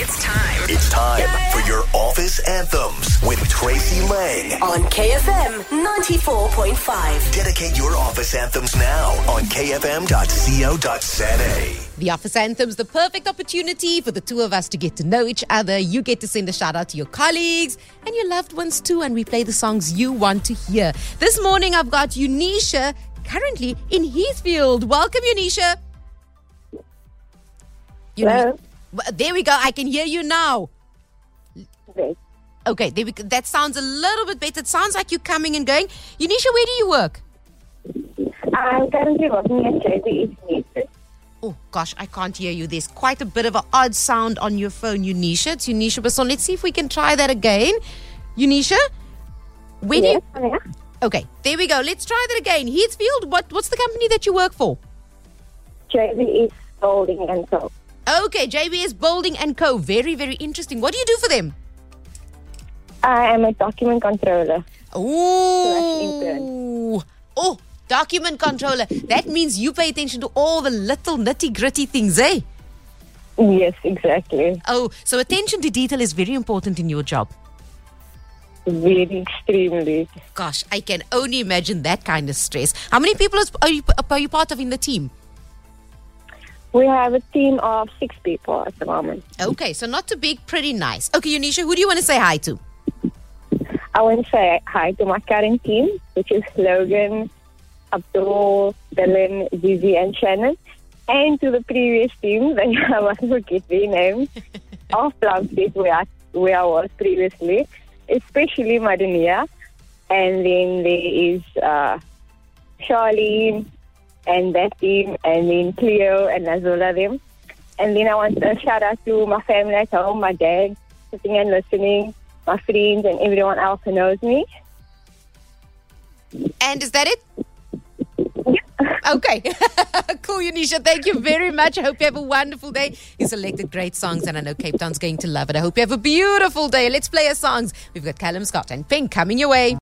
It's time. It's time for your office anthems with Tracy Lang. On KFM 94.5. Dedicate your office anthems now on kfm.co.za. The Office Anthems, the perfect opportunity for the two of us to get to know each other. You get to send a shout out to your colleagues and your loved ones too, and we play the songs you want to hear. This morning I've got Unisha currently in Heathfield. Welcome, Unisha. Hello. There we go. I can hear you now. Great. Okay, there we go. that sounds a little bit better. It sounds like you're coming and going. Unisha, where do you work? I'm currently working at JB Oh gosh, I can't hear you. There's quite a bit of an odd sound on your phone, Unisha. It's Unisha Basson. Let's see if we can try that again. Unisha, where do you? Okay, there we go. Let's try that again. Heathfield, what what's the company that you work for? JB East Holding and so. Okay, JBS Building and Co. Very very interesting. What do you do for them? I am a document controller. Oh, oh, document controller. That means you pay attention to all the little nitty gritty things, eh? Yes, exactly. Oh, so attention to detail is very important in your job. Very extremely. Gosh, I can only imagine that kind of stress. How many people is- are you, are you part of in the team? We have a team of six people at the moment. Okay, so not too big, pretty nice. Okay, Unisha, who do you want to say hi to? I want to say hi to my current team, which is Logan, Abdul, Dylan, Zizi, and Shannon. And to the previous team, that I must forget their names, of Plumstead, where I, where I was previously, especially Madania. And then there is uh, Charlene and that team, and then Cleo and Nazola them. And then I want to shout out to my family at home, my dad, sitting and listening, my friends, and everyone else who knows me. And is that it? Okay. cool, Unisha. Thank you very much. I hope you have a wonderful day. You selected great songs, and I know Cape Town's going to love it. I hope you have a beautiful day. Let's play our songs. We've got Callum Scott and Pink coming your way.